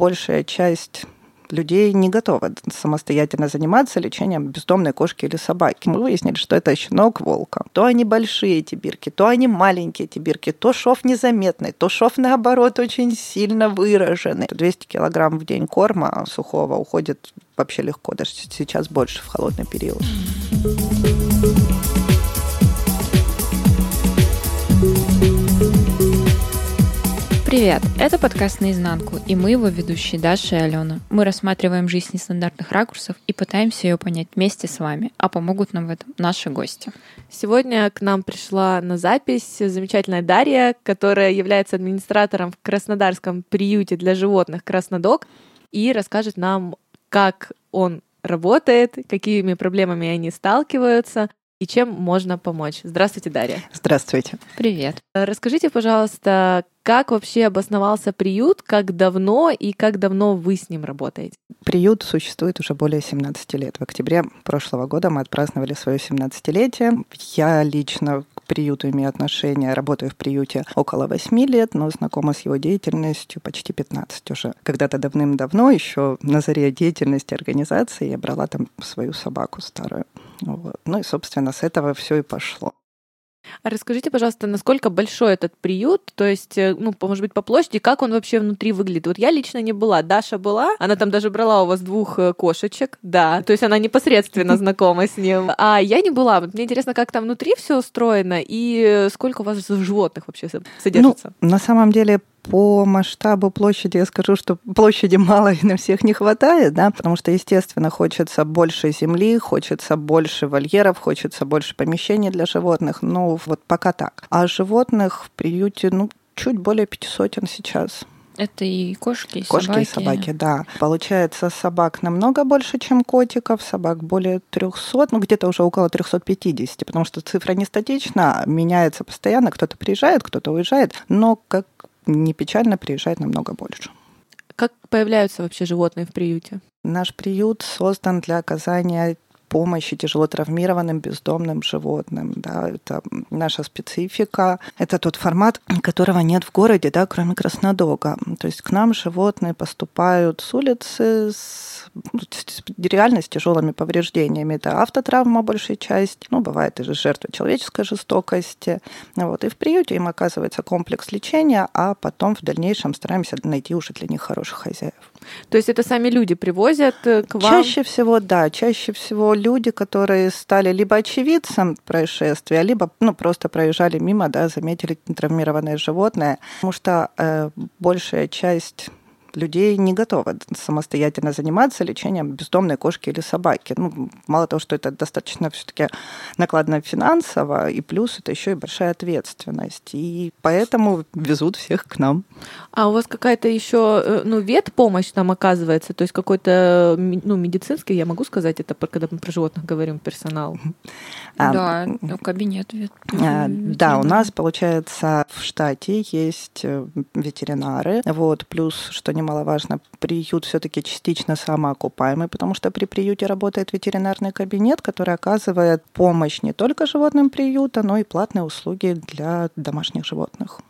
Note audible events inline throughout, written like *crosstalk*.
большая часть людей не готовы самостоятельно заниматься лечением бездомной кошки или собаки. Мы выяснили, что это щенок волка. То они большие, эти бирки, то они маленькие, эти бирки, то шов незаметный, то шов, наоборот, очень сильно выраженный. 200 килограмм в день корма сухого уходит вообще легко, даже сейчас больше в холодный период. Привет! Это подкаст «Наизнанку», и мы его ведущие Даша и Алена. Мы рассматриваем жизнь нестандартных ракурсов и пытаемся ее понять вместе с вами, а помогут нам в этом наши гости. Сегодня к нам пришла на запись замечательная Дарья, которая является администратором в Краснодарском приюте для животных «Краснодок» и расскажет нам, как он работает, какими проблемами они сталкиваются, и чем можно помочь. Здравствуйте, Дарья. Здравствуйте. Привет. Расскажите, пожалуйста, как вообще обосновался приют, как давно и как давно вы с ним работаете? Приют существует уже более 17 лет. В октябре прошлого года мы отпраздновали свое 17-летие. Я лично к приюту имею отношение, работаю в приюте около 8 лет, но знакома с его деятельностью почти 15 уже. Когда-то давным-давно, еще на заре деятельности организации, я брала там свою собаку старую. Вот. Ну и, собственно, с этого все и пошло. А расскажите, пожалуйста, насколько большой этот приют, то есть, э, ну, может быть, по площади, как он вообще внутри выглядит? Вот я лично не была, Даша была, она там даже брала у вас двух э, кошечек, да, то есть она непосредственно *laughs* знакома с ним, а я не была. Вот мне интересно, как там внутри все устроено и сколько у вас животных вообще содержится? Ну, на самом деле по масштабу площади я скажу, что площади мало и на всех не хватает, да, потому что, естественно, хочется больше земли, хочется больше вольеров, хочется больше помещений для животных. Ну, вот пока так. А животных в приюте, ну, чуть более пяти сотен сейчас. Это и кошки, и кошки собаки. и собаки, да. Получается, собак намного больше, чем котиков, собак более 300, ну где-то уже около 350, потому что цифра не статична, меняется постоянно, кто-то приезжает, кто-то уезжает, но как не печально, приезжает намного больше. Как появляются вообще животные в приюте? Наш приют создан для оказания помощи тяжело травмированным бездомным животным. Да, это наша специфика. Это тот формат, которого нет в городе, да, кроме Краснодога. То есть к нам животные поступают с улицы, с реально с тяжелыми повреждениями. Это автотравма большая часть, ну, бывает и жертва человеческой жестокости. Вот. И в приюте им оказывается комплекс лечения, а потом в дальнейшем стараемся найти уже для них хороших хозяев. То есть это сами люди привозят э, к вам? Чаще всего, да. Чаще всего люди, которые стали либо очевидцем происшествия, либо ну, просто проезжали мимо, да, заметили травмированное животное. Потому что э, большая часть людей не готовы самостоятельно заниматься лечением бездомной кошки или собаки. Ну, мало того, что это достаточно все-таки накладно финансово, и плюс это еще и большая ответственность. И поэтому везут всех к нам. А у вас какая-то еще э, ну, ветпомощь там оказывается, то есть какой-то ну, медицинский, я могу сказать это, когда мы про животных говорим, персонал? А, да, ну, кабинет вет. А, да, у нас, получается, в штате есть э, ветеринары, вот, плюс, что немаловажно, приют все-таки частично самоокупаемый, потому что при приюте работает ветеринарный кабинет, который оказывает помощь не только животным приюта, но и платные услуги для домашних животных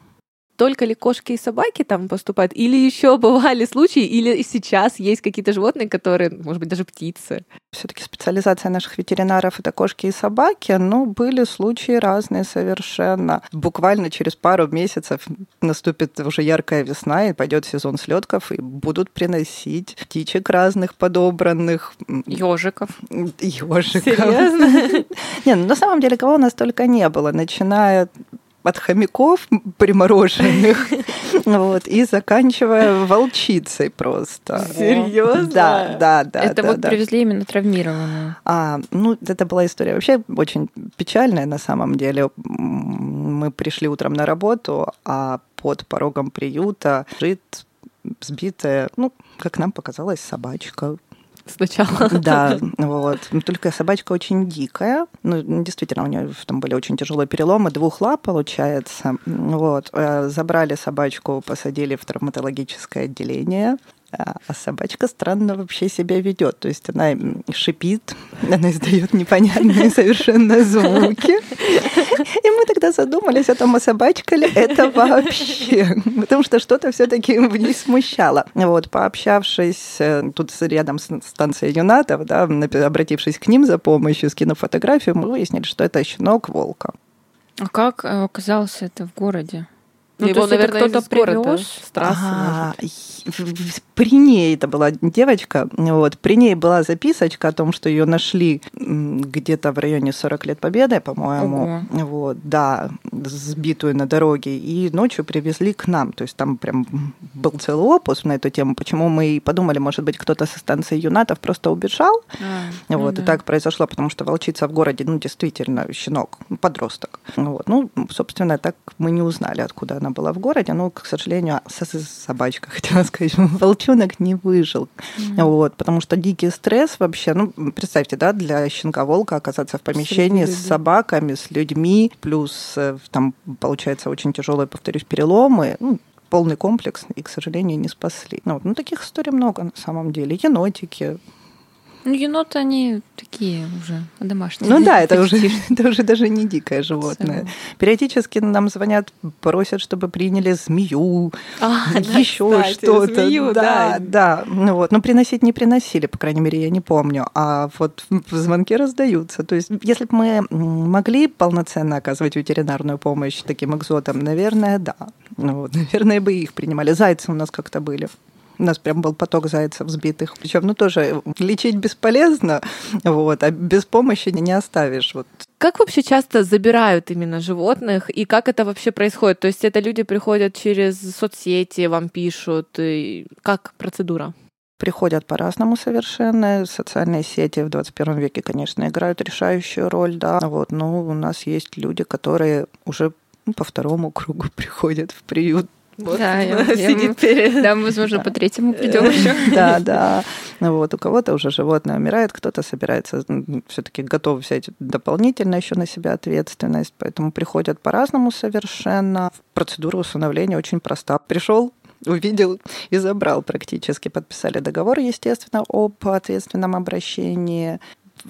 только ли кошки и собаки там поступают, или еще бывали случаи, или сейчас есть какие-то животные, которые, может быть, даже птицы? Все-таки специализация наших ветеринаров это кошки и собаки, но были случаи разные совершенно. Буквально через пару месяцев наступит уже яркая весна, и пойдет сезон слетков, и будут приносить птичек разных подобранных. Ежиков. Ежиков. Серьезно? *laughs* Не, ну на самом деле кого у нас только не было, начиная от хомяков примороженных, *laughs* вот, и заканчивая волчицей просто. Серьезно? Да, да, да. Это да, вот да. привезли именно травмированную. А, ну, это была история вообще очень печальная на самом деле. Мы пришли утром на работу, а под порогом приюта лежит сбитая, ну, как нам показалось, собачка сначала. Да, *laughs* вот. Только собачка очень дикая. Ну, действительно, у нее там были очень тяжелые переломы двух лап, получается. Вот. Э, забрали собачку, посадили в травматологическое отделение. А, а собачка странно вообще себя ведет. То есть она шипит, она издает непонятные *laughs* совершенно звуки. И мы тогда задумались о том, а собачка ли это вообще? Потому что что-то все-таки в ней смущало. Вот, пообщавшись э, тут рядом с станцией юнатов, да, обратившись к ним за помощью, скинув фотографию, мы выяснили, что это щенок волка. А как э, оказалось это в городе? Ну, Его, наверное, кто-то привез с трассы. При ней это была девочка, вот, при ней была записочка о том, что ее нашли где-то в районе 40 лет Победы, по-моему, Ого. вот, да, сбитую на дороге, и ночью привезли к нам, то есть там прям был целый опус на эту тему, почему мы и подумали, может быть, кто-то со станции Юнатов просто убежал, а, вот, ну, и так произошло, потому что волчица в городе, ну, действительно, щенок, подросток, вот, ну, собственно, так мы не узнали, откуда она была в городе, но, к сожалению, собачка, *laughs* хотела сказать, волчонок не выжил. Mm-hmm. Вот, потому что дикий стресс вообще, ну, представьте, да, для щенка-волка оказаться в помещении с собаками, с людьми, плюс э, там, получается, очень тяжелые, повторюсь, переломы, ну, полный комплекс, и, к сожалению, не спасли. Ну, вот, ну, таких историй много на самом деле. Енотики, ну, еноты, они такие уже домашние. Ну да, это уже, это уже даже не дикое животное. Периодически нам звонят, просят, чтобы приняли змею, а, еще да, что-то. Змею, да, да. да. Ну, вот. Но приносить не приносили, по крайней мере, я не помню. А вот звонки раздаются. То есть, если бы мы могли полноценно оказывать ветеринарную помощь таким экзотам, наверное, да. Ну, вот, *laughs* наверное, бы их принимали. Зайцы у нас как-то были. У нас прям был поток зайцев сбитых. Причем, ну, тоже лечить бесполезно, вот, а без помощи не оставишь. Вот. Как вообще часто забирают именно животных, и как это вообще происходит? То есть это люди приходят через соцсети, вам пишут, и как процедура? приходят по-разному совершенно. Социальные сети в 21 веке, конечно, играют решающую роль, да. Вот, но у нас есть люди, которые уже по второму кругу *laughs* приходят в приют вот, да, я, *laughs* сидит перед... Да, возможно, по третьему *laughs* придем еще. *laughs* Да, да. Вот, у кого-то уже животное умирает, кто-то собирается все-таки готов взять дополнительно еще на себя ответственность, поэтому приходят по-разному совершенно. Процедура усыновления очень проста. Пришел, увидел и забрал практически. Подписали договор, естественно, об ответственном обращении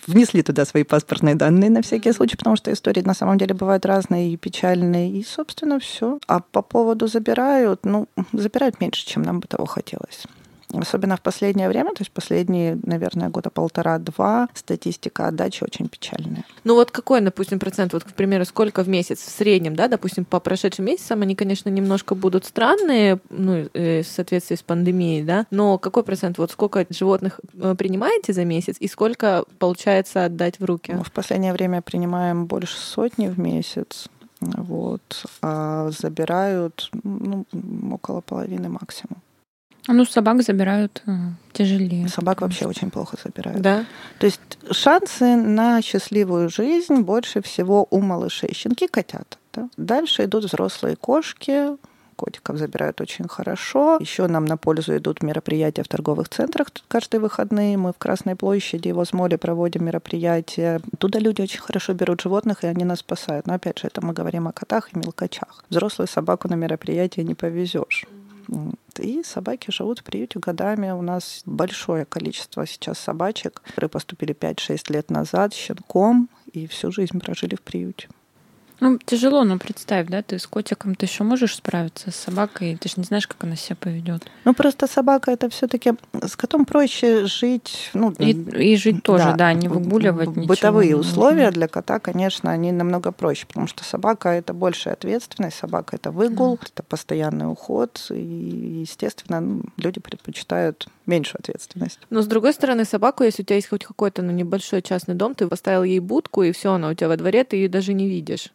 внесли туда свои паспортные данные на всякий случай, потому что истории на самом деле бывают разные и печальные. И, собственно, все. А по поводу забирают, ну, забирают меньше, чем нам бы того хотелось. Особенно в последнее время, то есть последние, наверное, года полтора-два, статистика отдачи очень печальная. Ну вот какой, допустим, процент, вот, к примеру, сколько в месяц в среднем, да, допустим, по прошедшим месяцам, они, конечно, немножко будут странные, ну, э, в соответствии с пандемией, да, но какой процент, вот сколько животных э, принимаете за месяц и сколько получается отдать в руки? Ну, в последнее время принимаем больше сотни в месяц. Вот, а забирают ну, около половины максимум. Ну, собак забирают э, тяжелее. Собак вообще очень плохо забирают. Да. То есть шансы на счастливую жизнь больше всего у малышей. Щенки, котята. Да? Дальше идут взрослые кошки, котиков забирают очень хорошо. Еще нам на пользу идут мероприятия в торговых центрах каждые выходные. Мы в Красной площади в Озмоле проводим мероприятия. Туда люди очень хорошо берут животных, и они нас спасают. Но опять же, это мы говорим о котах и мелкачах. Взрослую собаку на мероприятие не повезешь. И собаки живут в приюте годами. У нас большое количество сейчас собачек, которые поступили 5-6 лет назад щенком и всю жизнь прожили в приюте. Ну, тяжело, но представь, да, ты с котиком ты еще можешь справиться, с собакой ты же не знаешь, как она себя поведет. Ну, просто собака это все-таки с котом проще жить. Ну, и, и жить тоже, да, да не выгуливать ничего. Бытовые условия нужно. для кота, конечно, они намного проще, потому что собака это большая ответственность, собака это выгул, mm. это постоянный уход, и, естественно, ну, люди предпочитают меньшую ответственность. Но с другой стороны, собаку, если у тебя есть хоть какой-то ну, небольшой частный дом, ты поставил ей будку, и все, она у тебя во дворе, ты ее даже не видишь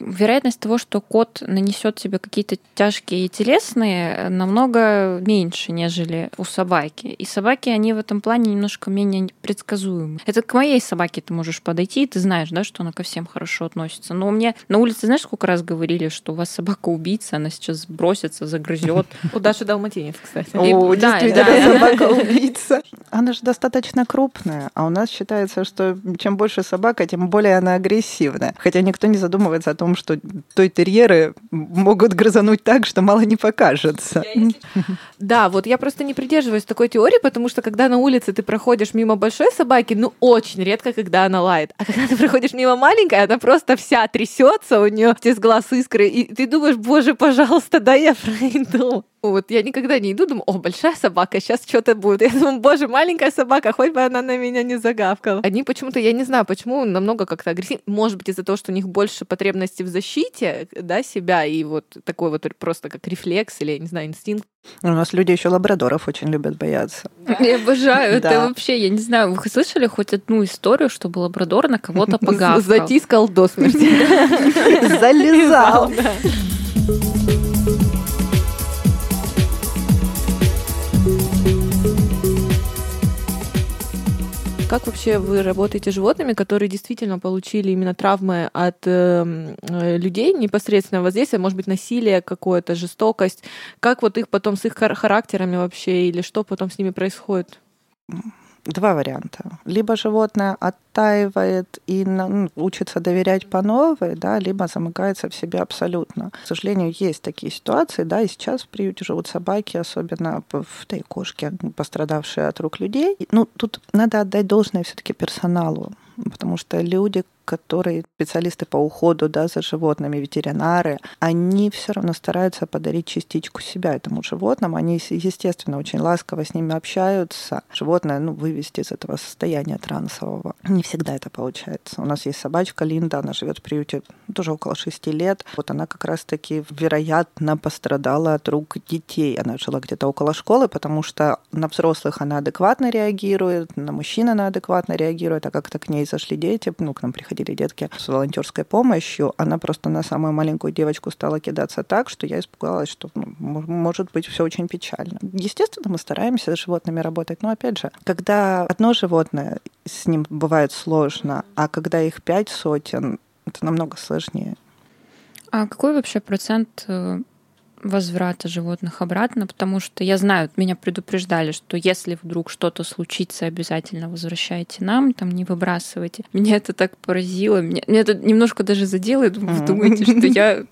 вероятность того, что кот нанесет тебе какие-то тяжкие телесные, намного меньше, нежели у собаки. И собаки, они в этом плане немножко менее предсказуемы. Это к моей собаке ты можешь подойти, и ты знаешь, да, что она ко всем хорошо относится. Но у меня на улице, знаешь, сколько раз говорили, что у вас собака убийца, она сейчас бросится, загрызет. *laughs* У Даши далматинец, кстати. О, действительно, собака *laughs* убийца. Она же достаточно крупная, а у нас считается, что чем больше собака, тем более она агрессивная. Хотя никто не задумывается о том, что той терьеры могут грызануть так, что мало не покажется. Да, вот я просто не придерживаюсь такой теории, потому что когда на улице ты проходишь мимо большой собаки, ну очень редко, когда она лает. А когда ты проходишь мимо маленькой, она просто вся трясется, у нее из глаз искры, и ты думаешь, боже, пожалуйста, да я пройду. Вот я никогда не иду, думаю, о, большая собака, сейчас что-то будет. Я думаю, боже, маленькая собака, хоть бы она на меня не загавкала. Они почему-то, я не знаю, почему намного как-то агрессивнее. Может быть, из-за того, что у них больше потребности в защите, да, себя, и вот такой вот просто как рефлекс или, я не знаю, инстинкт. У нас люди еще лабрадоров очень любят бояться. Я обожаю. Это вообще, я не знаю, вы слышали хоть одну историю, чтобы лабрадор на кого-то *laughs* погавкал? Затискал до смерти. *laughs* Залезал. Как вообще вы работаете с животными, которые действительно получили именно травмы от э, людей, непосредственно воздействия, может быть, насилие какое-то, жестокость? Как вот их потом с их характерами вообще, или что потом с ними происходит? Два варианта. Либо животное оттаивает и ну, учится доверять по новой, да, либо замыкается в себе абсолютно. К сожалению, есть такие ситуации, да, и сейчас в приюте живут собаки, особенно в той кошке, пострадавшие от рук людей. Ну, тут надо отдать должное все-таки персоналу, потому что люди, которые специалисты по уходу да, за животными, ветеринары, они все равно стараются подарить частичку себя этому животному. Они, естественно, очень ласково с ними общаются. Животное ну, вывести из этого состояния трансового. Не всегда это получается. У нас есть собачка Линда, она живет в приюте тоже около шести лет. Вот она как раз-таки, вероятно, пострадала от рук детей. Она жила где-то около школы, потому что на взрослых она адекватно реагирует, на мужчин она адекватно реагирует, а как-то к ней зашли дети, ну, к нам приходили приходили детки с волонтерской помощью, она просто на самую маленькую девочку стала кидаться так, что я испугалась, что ну, может быть все очень печально. Естественно, мы стараемся с животными работать, но опять же, когда одно животное, с ним бывает сложно, а когда их пять сотен, это намного сложнее. А какой вообще процент э, возврата животных обратно, потому что я знаю, меня предупреждали, что если вдруг что-то случится, обязательно возвращайте нам, там не выбрасывайте. Меня это так поразило, меня, меня это немножко даже задело, вы думаете, что я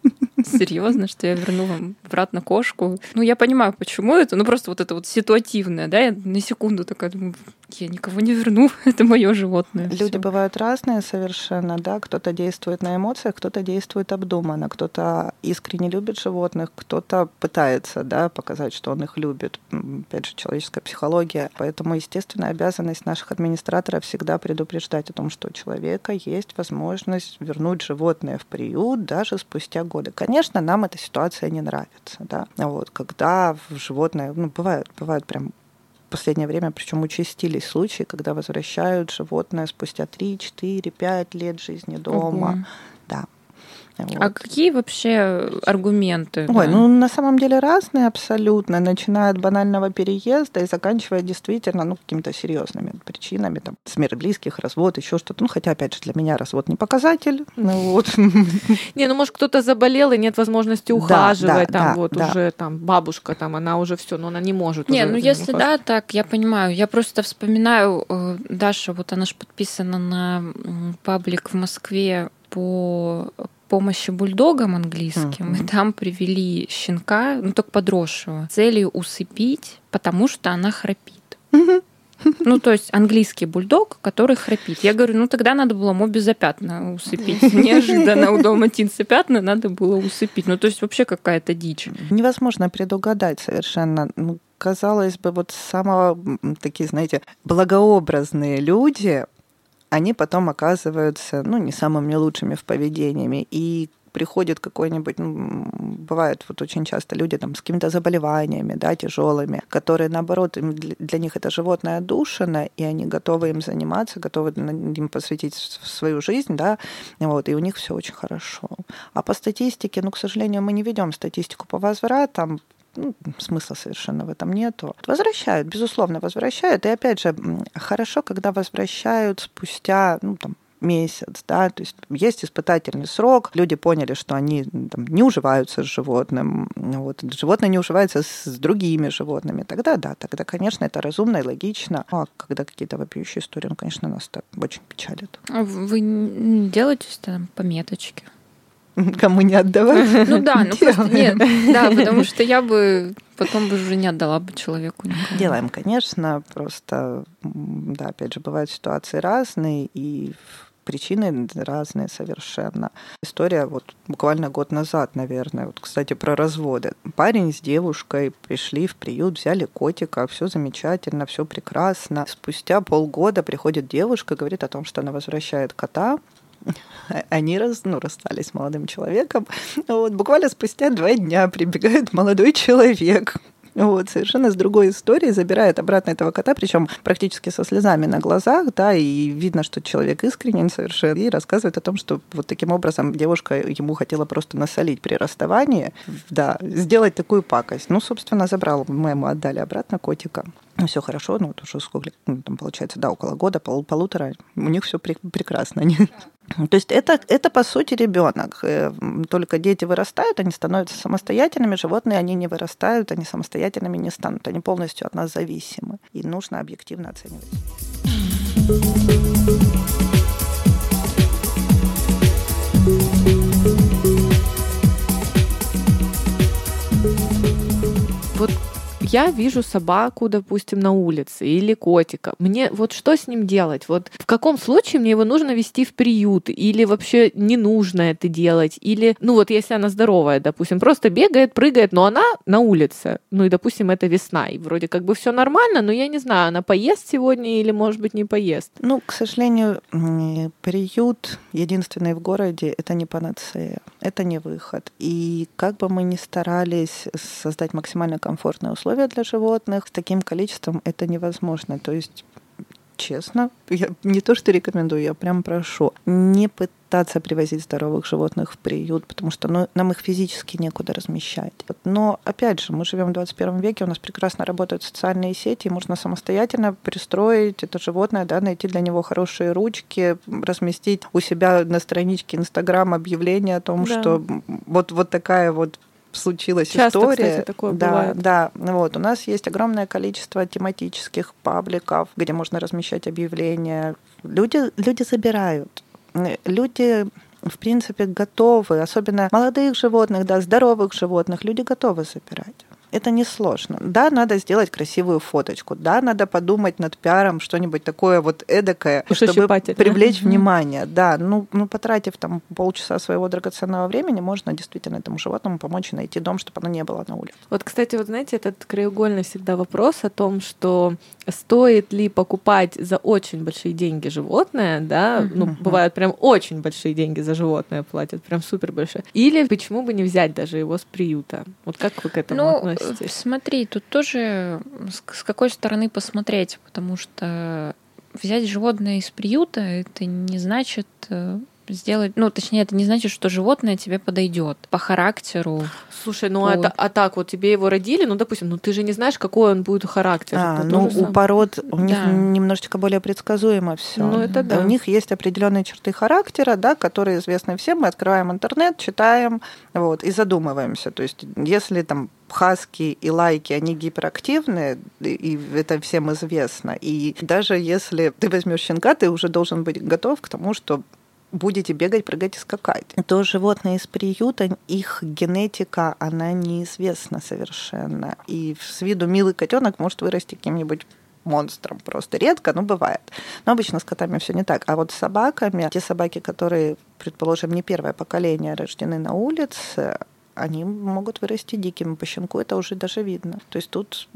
серьезно, что я верну вам обратно кошку. Ну, я понимаю, почему это, ну просто вот это вот ситуативное, да, я на секунду такая думаю, я никого не верну, *laughs* это мое животное. Люди Всё. бывают разные совершенно, да, кто-то действует на эмоциях, кто-то действует обдуманно, кто-то искренне любит животных, кто-то пытается, да, показать, что он их любит. Опять же, человеческая психология. Поэтому, естественно, обязанность наших администраторов всегда предупреждать о том, что у человека есть возможность вернуть животное в приют даже спустя годы. Конечно, нам эта ситуация не нравится, да, вот, когда животное, ну, бывает, бывает прям последнее время, причем участились случаи, когда возвращают животное спустя 3, 4, 5 лет жизни дома. Угу. Да. Вот. А какие вообще аргументы? Ой, да? ну на самом деле разные абсолютно, начиная от банального переезда и заканчивая действительно ну, какими-то серьезными причинами, там, смерть близких, развод, еще что-то. Ну, хотя, опять же, для меня развод не показатель. Ну, *laughs* вот. Не, ну, может, кто-то заболел и нет возможности ухаживать, там, вот уже там бабушка, там, она уже все, но она не может. Не, ну, если да, так, я понимаю. Я просто вспоминаю, э, Даша, вот она же подписана на паблик в Москве по помощи бульдогам английским, uh-huh. и там привели щенка, ну только подросшего, целью усыпить, потому что она храпит. Uh-huh. Ну, то есть английский бульдог, который храпит. Я говорю, ну тогда надо было моби за пятна усыпить. *laughs* Неожиданно у дома Тинса пятна надо было усыпить. Ну, то есть вообще какая-то дичь. Невозможно предугадать совершенно. Ну, казалось бы, вот самого такие, знаете, благообразные люди, они потом оказываются, ну, не самыми лучшими в поведениями. И приходит какой-нибудь, ну, бывает вот очень часто люди там с какими-то заболеваниями, да, тяжелыми, которые, наоборот, им, для них это животное отдушено, и они готовы им заниматься, готовы им посвятить свою жизнь, да, вот, и у них все очень хорошо. А по статистике, ну, к сожалению, мы не ведем статистику по возвратам, ну, смысла совершенно в этом нету. Возвращают, безусловно, возвращают. И опять же, хорошо, когда возвращают спустя, ну, там, месяц, да, то есть есть испытательный срок, люди поняли, что они там, не уживаются с животным, вот, животное не уживается с, другими животными, тогда да, тогда, конечно, это разумно и логично, а когда какие-то вопиющие истории, ну, конечно, нас так очень печалит. А вы делаете там пометочки? *laughs* кому не отдавать. Ну да, ну просто нет, да, потому что я бы потом бы уже не отдала бы человеку никому. Делаем, конечно, просто, да, опять же, бывают ситуации разные, и причины разные совершенно. История вот буквально год назад, наверное, вот, кстати, про разводы. Парень с девушкой пришли в приют, взяли котика, все замечательно, все прекрасно. Спустя полгода приходит девушка, говорит о том, что она возвращает кота, *laughs* они раз, ну, расстались с молодым человеком. Вот, буквально спустя два дня прибегает молодой человек, вот, совершенно с другой историей забирает обратно этого кота, причем практически со слезами на глазах, да, и видно, что человек искренен совершенно, и рассказывает о том, что вот таким образом девушка ему хотела просто насолить при расставании, да, сделать такую пакость. Ну, собственно, забрал, мы ему отдали обратно котика. Ну, все хорошо, ну, вот уже сколько, ну, там, получается, да, около года, пол, полутора, у них все пр- прекрасно. *laughs* То есть это, это по сути ребенок. Э, только дети вырастают, они становятся самостоятельными, животные они не вырастают, они самостоятельными не станут, они полностью от нас зависимы. И нужно объективно оценивать. Я вижу собаку, допустим, на улице или котика. Мне вот что с ним делать? Вот в каком случае мне его нужно вести в приют? Или вообще не нужно это делать? Или, ну вот если она здоровая, допустим, просто бегает, прыгает, но она на улице. Ну и, допустим, это весна, и вроде как бы все нормально, но я не знаю, она поест сегодня или, может быть, не поест. Ну, к сожалению, приют единственный в городе — это не панацея, это не выход. И как бы мы ни старались создать максимально комфортные условия, условия для животных. С таким количеством это невозможно. То есть честно, я не то что рекомендую, я прям прошу, не пытаться привозить здоровых животных в приют, потому что ну, нам их физически некуда размещать. Но, опять же, мы живем в 21 веке, у нас прекрасно работают социальные сети, можно самостоятельно пристроить это животное, да, найти для него хорошие ручки, разместить у себя на страничке Инстаграм объявление о том, да. что вот, вот такая вот случилась Часто, история. Кстати, такое да, бывает. да. Вот у нас есть огромное количество тематических пабликов, где можно размещать объявления. Люди, люди забирают. Люди в принципе, готовы, особенно молодых животных, да, здоровых животных, люди готовы забирать это несложно. Да, надо сделать красивую фоточку, да, надо подумать над пиаром, что-нибудь такое вот эдакое, чтобы привлечь да? внимание. Да, ну, ну, потратив там полчаса своего драгоценного времени, можно действительно этому животному помочь найти дом, чтобы оно не было на улице. Вот, кстати, вот знаете, этот краеугольный всегда вопрос о том, что стоит ли покупать за очень большие деньги животное, да, uh-huh. ну, бывают прям очень большие деньги за животное платят, прям супер большие. Или почему бы не взять даже его с приюта? Вот как вы к этому ну, относитесь? Э, смотри, тут тоже с какой стороны посмотреть, потому что взять животное из приюта это не значит э, сделать, ну, точнее, это не значит, что животное тебе подойдет по характеру. Слушай, ну по... это, а так вот тебе его родили, ну, допустим, ну ты же не знаешь, какой он будет характер. А, ну, у пород у них да. немножечко более предсказуемо все. Ну, это да. У них есть определенные черты характера, да, которые известны всем. Мы открываем интернет, читаем, вот, и задумываемся. То есть, если там хаски и лайки, они гиперактивны, и это всем известно. И даже если ты возьмешь щенка, ты уже должен быть готов к тому, что будете бегать, прыгать и скакать. То животные из приюта, их генетика, она неизвестна совершенно. И с виду милый котенок может вырасти каким-нибудь монстром просто редко, но бывает. Но обычно с котами все не так. А вот с собаками, те собаки, которые, предположим, не первое поколение рождены на улице, они могут вырасти дикими. По щенку это уже даже видно. То есть тут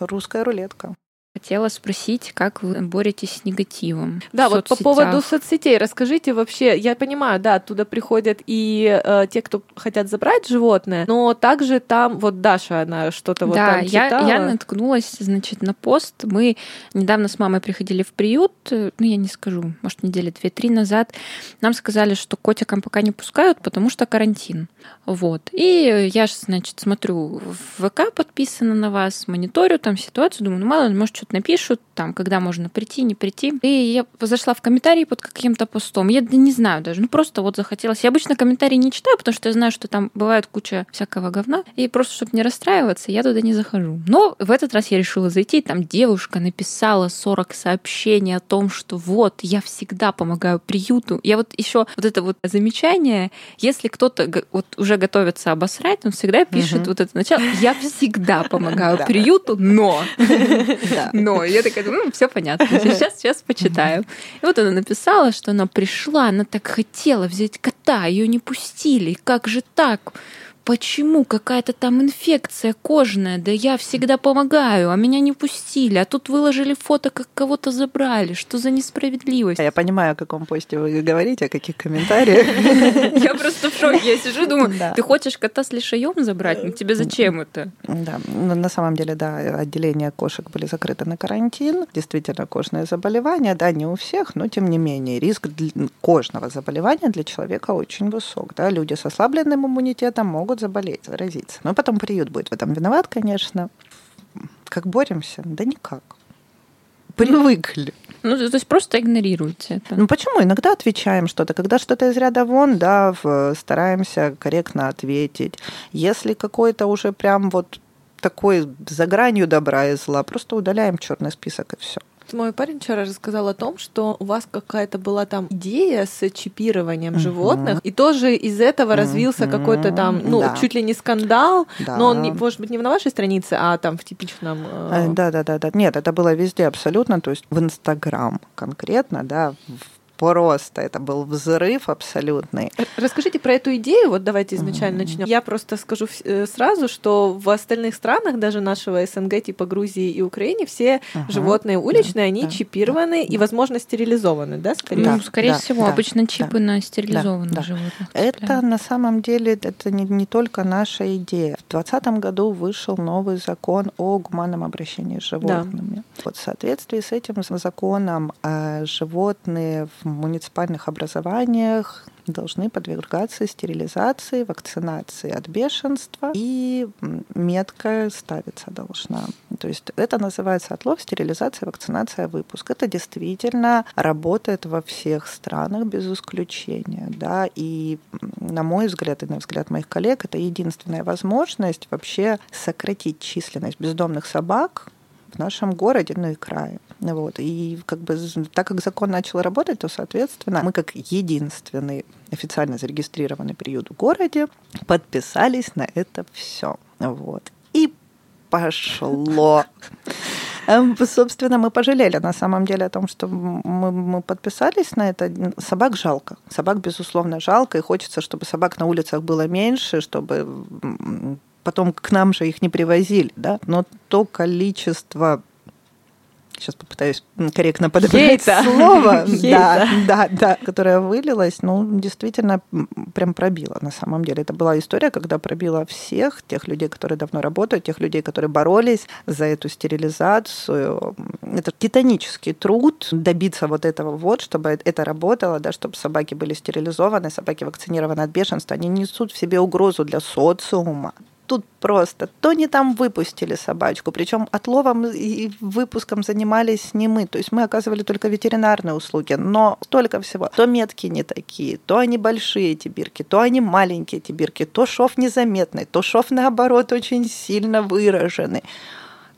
русская рулетка. Хотела спросить, как вы боретесь с негативом? Да, вот по поводу соцсетей расскажите вообще. Я понимаю, да, оттуда приходят и э, те, кто хотят забрать животное, но также там вот Даша, она что-то вот да, там читала. я, я наткнулась, значит, на пост. Мы недавно с мамой приходили в приют, ну я не скажу, может недели две-три назад. Нам сказали, что котикам пока не пускают, потому что карантин. Вот. И я, значит, смотрю в ВК подписано на вас, мониторю там ситуацию, думаю, ну мало ли, может, что что-то напишут, там, когда можно прийти, не прийти. И я зашла в комментарии под каким-то постом. Я не знаю даже, ну просто вот захотелось. Я обычно комментарии не читаю, потому что я знаю, что там бывает куча всякого говна. И просто, чтобы не расстраиваться, я туда не захожу. Но в этот раз я решила зайти, там девушка написала 40 сообщений о том, что вот, я всегда помогаю приюту. Я вот еще вот это вот замечание, если кто-то вот уже готовится обосрать, он всегда пишет угу. вот это начало. Я всегда помогаю *laughs* приюту, но. *laughs* Но. Я такая, ну, все понятно. Сейчас, сейчас почитаю. И вот она написала, что она пришла, она так хотела взять кота, ее не пустили. Как же так? Почему? Какая-то там инфекция кожная, да я всегда помогаю, а меня не пустили, а тут выложили фото, как кого-то забрали, что за несправедливость? Я понимаю, о каком посте вы говорите, о каких комментариях. *laughs* Я просто в шоке, я сижу, думаю, ты хочешь кота с лишаем забрать, ну тебе зачем это? Да, на самом деле, да, отделения кошек были закрыты на карантин, действительно кожное заболевание, да, не у всех, но тем не менее риск кожного заболевания для человека очень высок, да, люди с ослабленным иммунитетом могут могут заболеть, заразиться. Но потом приют будет в этом виноват, конечно. Как боремся? Да никак. Привыкли. Ну, то есть просто игнорируете это. Ну почему? Иногда отвечаем что-то. Когда что-то из ряда вон, да, стараемся корректно ответить. Если какой-то уже прям вот такой за гранью добра и зла, просто удаляем черный список и все. Мой парень вчера рассказал о том, что у вас какая-то была там идея с чипированием uh-huh. животных, и тоже из этого uh-huh. развился какой-то там, ну, да. чуть ли не скандал, да. но он, не, может быть, не на вашей странице, а там в типичном... Э... Да, да, да, да. Нет, это было везде абсолютно, то есть в Инстаграм конкретно, да, в просто. Это был взрыв абсолютный. Расскажите про эту идею. Вот давайте изначально mm-hmm. начнем. Я просто скажу э, сразу, что в остальных странах, даже нашего СНГ, типа Грузии и Украине, все uh-huh. животные уличные, да, они да, чипированы да, и, возможно, стерилизованы, да, скорее? Да, ну, скорее да, всего. Да, обычно чипы да, на стерилизованных да, животных. Это на самом деле это не, не только наша идея. В 2020 году вышел новый закон о гуманном обращении с животными. Да. Вот в соответствии с этим законом э, животные в муниципальных образованиях должны подвергаться стерилизации, вакцинации от бешенства, и метка ставиться должна. То есть это называется отлов, стерилизация, вакцинация, выпуск. Это действительно работает во всех странах без исключения. Да? И, на мой взгляд, и на взгляд моих коллег, это единственная возможность вообще сократить численность бездомных собак в нашем городе, ну и крае. Вот. И как бы так как закон начал работать, то, соответственно, мы как единственный официально зарегистрированный приют в городе подписались на это все. Вот. И пошло. *laughs* Эм, собственно, мы пожалели на самом деле о том, что мы, мы подписались на это. Собак жалко. Собак, безусловно, жалко. И хочется, чтобы собак на улицах было меньше, чтобы потом к нам же их не привозили, да, но то количество сейчас попытаюсь корректно подобрать Хейта. слово, *laughs* да, да, да, которое вылилось, ну, действительно прям пробило на самом деле. Это была история, когда пробила всех, тех людей, которые давно работают, тех людей, которые боролись за эту стерилизацию. Это титанический труд добиться вот этого вот, чтобы это работало, да, чтобы собаки были стерилизованы, собаки вакцинированы от бешенства. Они несут в себе угрозу для социума тут просто. То не там выпустили собачку, причем отловом и выпуском занимались не мы. То есть мы оказывали только ветеринарные услуги, но столько всего. То метки не такие, то они большие эти бирки, то они маленькие эти бирки, то шов незаметный, то шов наоборот очень сильно выраженный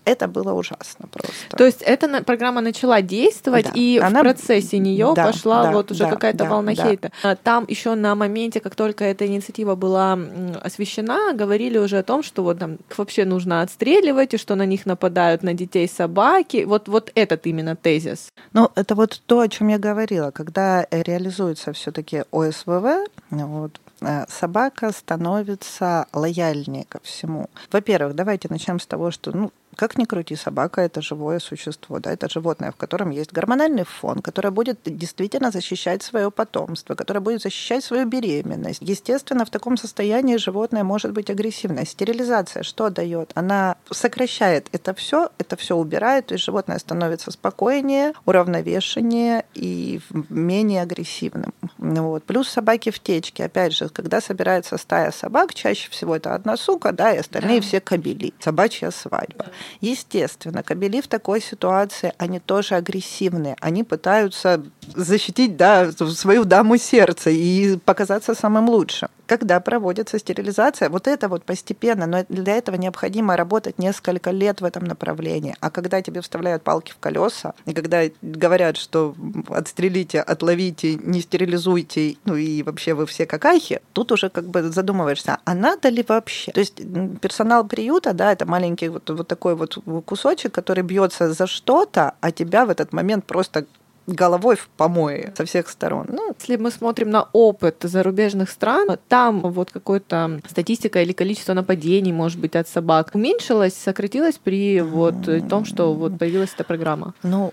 это было ужасно просто. То есть эта программа начала действовать, да. и Она... в процессе нее да, пошла да, вот уже да, какая-то да, волна да. хейта. А там еще на моменте, как только эта инициатива была освещена, говорили уже о том, что вот там вообще нужно отстреливать, и что на них нападают на детей собаки. Вот, вот этот именно тезис. Ну, это вот то, о чем я говорила. Когда реализуется все-таки ОСВВ, вот, э, собака становится лояльнее ко всему. Во-первых, давайте начнем с того, что ну, как ни крути, собака это живое существо, да, это животное, в котором есть гормональный фон, которое будет действительно защищать свое потомство, которое будет защищать свою беременность. Естественно, в таком состоянии животное может быть агрессивное. Стерилизация что дает? Она сокращает это все, это все убирает, то есть животное становится спокойнее, уравновешеннее и менее агрессивным. Вот. Плюс собаки в течке. Опять же, когда собирается стая собак, чаще всего это одна сука, да, и остальные да. все кобели. Собачья свадьба. Естественно, кобели в такой ситуации, они тоже агрессивные. Они пытаются защитить да, свою даму сердца и показаться самым лучшим когда проводится стерилизация, вот это вот постепенно, но для этого необходимо работать несколько лет в этом направлении. А когда тебе вставляют палки в колеса, и когда говорят, что отстрелите, отловите, не стерилизуйте, ну и вообще вы все какахи, тут уже как бы задумываешься, а надо ли вообще? То есть персонал приюта, да, это маленький вот, вот такой вот кусочек, который бьется за что-то, а тебя в этот момент просто головой в помое со всех сторон. Ну, если мы смотрим на опыт зарубежных стран, там вот какой-то статистика или количество нападений, может быть, от собак уменьшилось, сократилось при вот том, что вот появилась эта программа. Ну,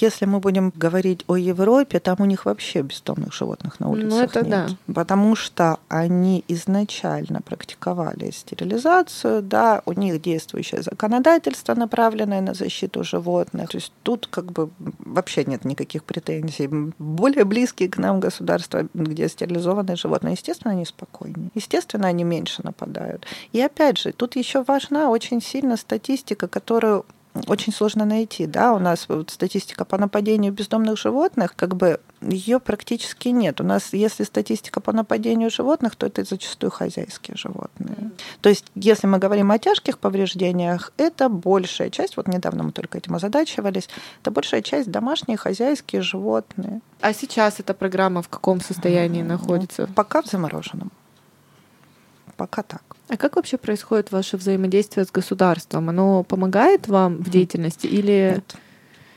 если мы будем говорить о Европе, там у них вообще бездомных животных на улицах ну, это нет. Да. Потому что они изначально практиковали стерилизацию, да, у них действующее законодательство, направленное на защиту животных. То есть тут как бы вообще нет никаких никаких претензий. Более близкие к нам государства, где стерилизованные животные, естественно, они спокойнее. Естественно, они меньше нападают. И опять же, тут еще важна очень сильно статистика, которую очень сложно найти. Да? У нас вот статистика по нападению бездомных животных, как бы ее практически нет. У нас, если статистика по нападению животных, то это зачастую хозяйские животные. Mm. То есть, если мы говорим о тяжких повреждениях, это большая часть, вот недавно мы только этим озадачивались, это большая часть домашние хозяйские животные. А сейчас эта программа в каком состоянии mm. находится? Пока в замороженном. Пока так. А как вообще происходит ваше взаимодействие с государством? Оно помогает вам в деятельности или... Нет.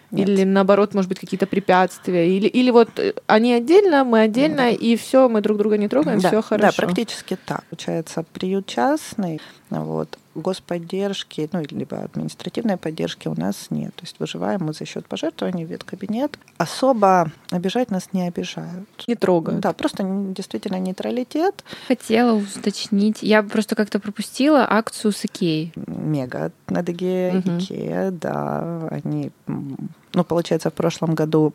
Нет. Или наоборот, может быть, какие-то препятствия. Или, или вот э, они отдельно, мы отдельно, и все, мы друг друга не трогаем, да, все хорошо. Да, практически так. Получается, приют частный, вот, господдержки, ну, либо административной поддержки у нас нет. То есть выживаем мы за счет пожертвований в веткабинет. Особо обижать нас не обижают. Не трогают. Да, просто действительно нейтралитет. Хотела уточнить. Я просто как-то пропустила акцию с Икеей. Мега Адыгея, угу. Икея, да. Они ну, получается, в прошлом году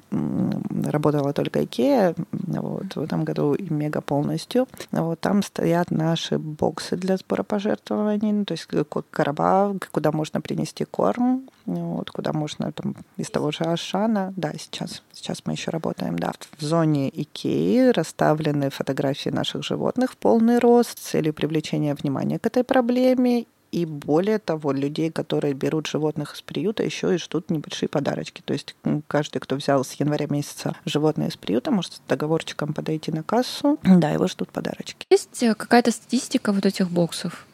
работала только Икея, вот, в этом году и Мега полностью. Вот, там стоят наши боксы для сбора пожертвований, ну, то есть короба, куда можно принести корм, вот, куда можно там из того же Ашана. Да, сейчас, сейчас мы еще работаем, да. В зоне Икеи расставлены фотографии наших животных в полный рост с целью привлечения внимания к этой проблеме и более того, людей, которые берут животных из приюта, еще и ждут небольшие подарочки. То есть каждый, кто взял с января месяца животное из приюта, может с договорчиком подойти на кассу. *clears throat* Да, его ждут подарочки. Есть э, какая-то статистика вот этих боксов?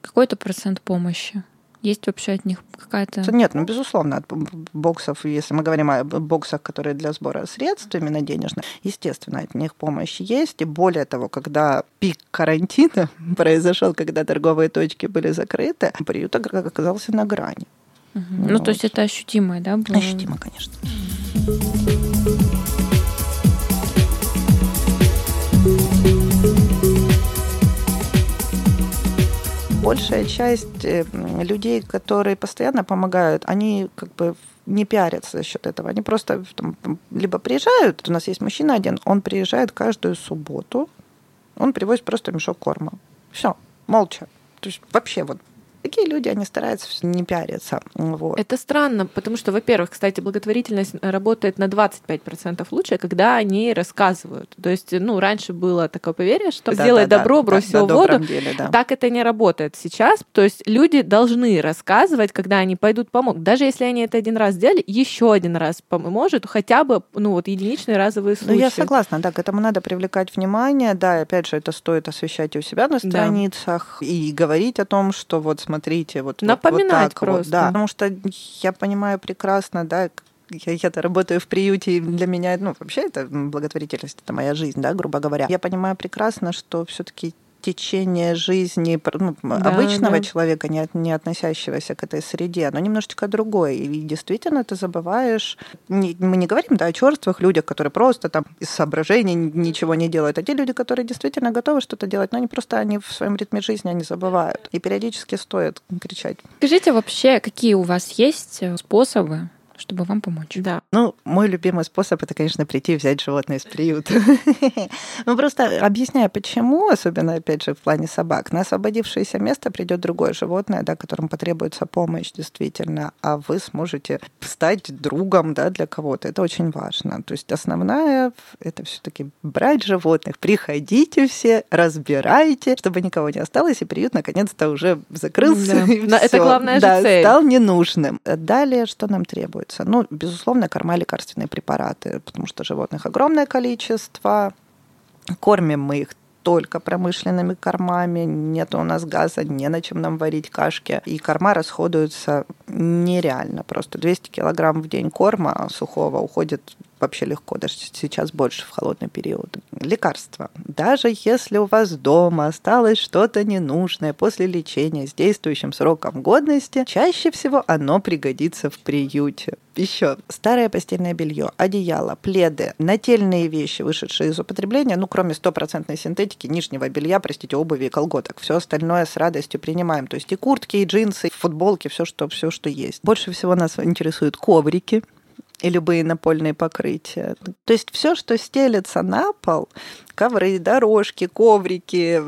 Какой-то процент помощи? Есть вообще от них какая-то... Нет, ну, безусловно, от боксов, если мы говорим о боксах, которые для сбора средств именно денежных, естественно, от них помощь есть. И более того, когда пик карантина *laughs* произошел, когда торговые точки были закрыты, приют оказался на грани. Угу. Ну, вот. то есть это ощутимое, да? Было? Ощутимо, конечно. Большая часть э, людей, которые постоянно помогают, они как бы не пиарятся за счет этого. Они просто там, либо приезжают, у нас есть мужчина один, он приезжает каждую субботу, он привозит просто мешок корма. Все, молча. То есть вообще вот Такие люди, они стараются не пиариться. Вот. Это странно, потому что, во-первых, кстати, благотворительность работает на 25% лучше, когда они рассказывают. То есть, ну, раньше было такое поверье, что да, сделай да, добро, да, брось да, в воду. Деле, да. Так это не работает сейчас. То есть люди должны рассказывать, когда они пойдут помогут. Даже если они это один раз сделали, еще один раз поможет, хотя бы, ну, вот единичные разовые случаи. Ну, я согласна, да, к этому надо привлекать внимание, да, и опять же, это стоит освещать у себя на страницах да. и говорить о том, что вот смотри, смотрите, вот Напоминать вот, вот так просто. Вот, да, потому что я понимаю прекрасно, да, я, я-то работаю в приюте, и для меня, ну, вообще это благотворительность, это моя жизнь, да, грубо говоря. Я понимаю прекрасно, что все-таки течение жизни ну, да, обычного да. человека, не, не относящегося к этой среде, оно немножечко другое. И действительно ты забываешь... Не, мы не говорим да, о черствых людях, которые просто там из соображений ничего не делают, а те люди, которые действительно готовы что-то делать, но они просто они в своем ритме жизни они забывают. И периодически стоит кричать. Скажите вообще, какие у вас есть способы чтобы вам помочь. Да. Ну, мой любимый способ это, конечно, прийти и взять животное из приюта. *laughs* Ну, просто объясняя, почему, особенно, опять же, в плане собак, на освободившееся место придет другое животное, да, которому потребуется помощь, действительно, а вы сможете стать другом, да, для кого-то. Это очень важно. То есть основная это все-таки брать животных, приходите все, разбирайте, чтобы никого не осталось, и приют наконец-то уже закрылся. Да. *laughs* Это главная да, цель. стал ненужным. Далее, что нам требуется? Ну, безусловно, корма лекарственные препараты, потому что животных огромное количество. Кормим мы их только промышленными кормами, нет у нас газа, не на чем нам варить кашки. И корма расходуются нереально. Просто 200 килограмм в день корма сухого уходит вообще легко, даже сейчас больше в холодный период. Лекарства. Даже если у вас дома осталось что-то ненужное после лечения с действующим сроком годности, чаще всего оно пригодится в приюте. Еще старое постельное белье, одеяло, пледы, нательные вещи, вышедшие из употребления, ну, кроме стопроцентной синтетики, нижнего белья, простите, обуви и колготок. Все остальное с радостью принимаем. То есть и куртки, и джинсы, и футболки, все, что, все, что есть. Больше всего нас интересуют коврики, и любые напольные покрытия. То есть все, что стелется на пол, ковры, дорожки, коврики,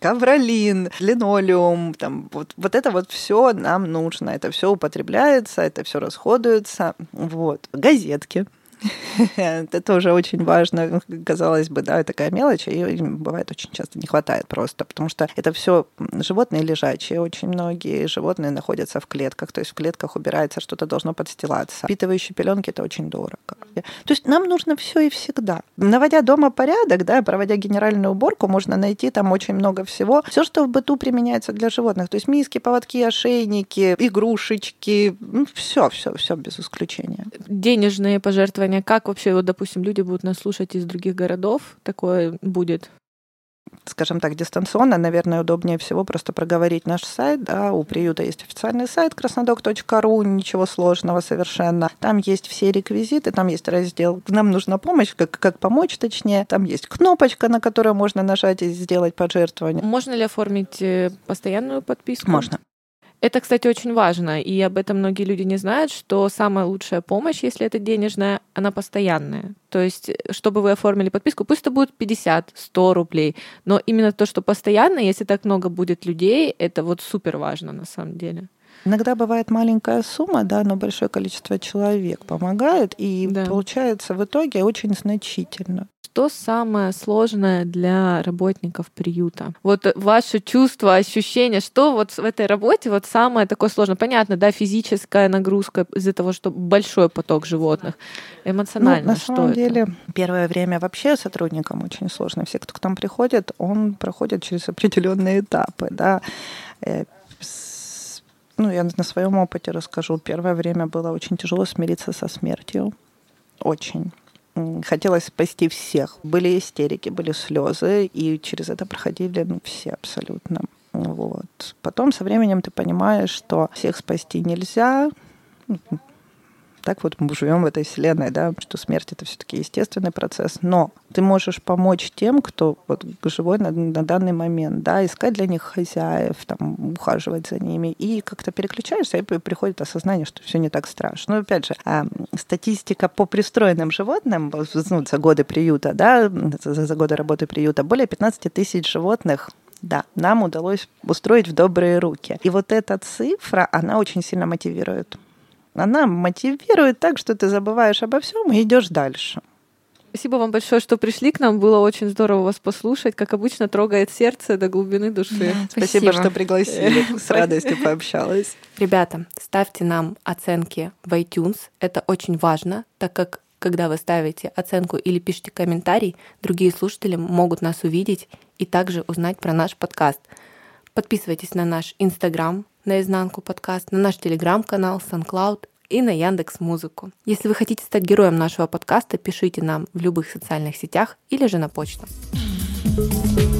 ковролин, линолеум, там, вот, вот это вот все нам нужно, это все употребляется, это все расходуется. Вот. Газетки, *laughs* это тоже очень важно. Казалось бы, да, такая мелочь, ее бывает очень часто не хватает просто, потому что это все животные лежачие, очень многие животные находятся в клетках, то есть в клетках убирается, что-то должно подстилаться. Впитывающие пеленки это очень дорого. То есть нам нужно все и всегда. Наводя дома порядок, да, проводя генеральную уборку, можно найти там очень много всего. Все, что в быту применяется для животных, то есть миски, поводки, ошейники, игрушечки, ну, все, все, все без исключения. Денежные пожертвования как вообще, вот, допустим, люди будут нас слушать из других городов, такое будет? скажем так, дистанционно, наверное, удобнее всего просто проговорить наш сайт. Да, у приюта есть официальный сайт краснодок.ру, ничего сложного совершенно. Там есть все реквизиты, там есть раздел «Нам нужна помощь», как, как помочь точнее. Там есть кнопочка, на которую можно нажать и сделать пожертвование. Можно ли оформить э, постоянную подписку? Можно. Это, кстати, очень важно, и об этом многие люди не знают, что самая лучшая помощь, если это денежная, она постоянная. То есть, чтобы вы оформили подписку, пусть это будет 50, 100 рублей, но именно то, что постоянно, если так много будет людей, это вот супер важно на самом деле. Иногда бывает маленькая сумма, да, но большое количество человек помогает, и да. получается в итоге очень значительно. Что самое сложное для работников приюта? Вот ваше чувство, ощущение, что вот в этой работе вот самое такое сложное? Понятно, да, физическая нагрузка из-за того, что большой поток животных. Эмоционально ну, на что самом это? деле, первое время вообще сотрудникам очень сложно. Все, кто к нам приходит, он проходит через определенные этапы, да э, ну, я на своем опыте расскажу. Первое время было очень тяжело смириться со смертью. Очень хотелось спасти всех. Были истерики, были слезы, и через это проходили ну, все абсолютно. Вот. Потом со временем ты понимаешь, что всех спасти нельзя, так вот мы живем в этой вселенной, да, что смерть это все-таки естественный процесс, но ты можешь помочь тем, кто вот живой на, на данный момент, да, искать для них хозяев, там, ухаживать за ними, и как-то переключаешься, и приходит осознание, что все не так страшно. Но опять же, а, статистика по пристроенным животным ну, за годы приюта, да, за, за годы работы приюта, более 15 тысяч животных да, нам удалось устроить в добрые руки. И вот эта цифра, она очень сильно мотивирует. Она мотивирует так, что ты забываешь обо всем и идешь дальше. Спасибо вам большое, что пришли к нам. Было очень здорово вас послушать. Как обычно, трогает сердце до глубины души. Спасибо, Спасибо что пригласили. *laughs* С радостью пообщалась. Ребята, ставьте нам оценки в iTunes. Это очень важно, так как когда вы ставите оценку или пишете комментарий, другие слушатели могут нас увидеть и также узнать про наш подкаст. Подписывайтесь на наш Инстаграм, наизнанку подкаст, на наш телеграм-канал, SoundCloud и на Яндекс Музыку. Если вы хотите стать героем нашего подкаста, пишите нам в любых социальных сетях или же на почту. thank you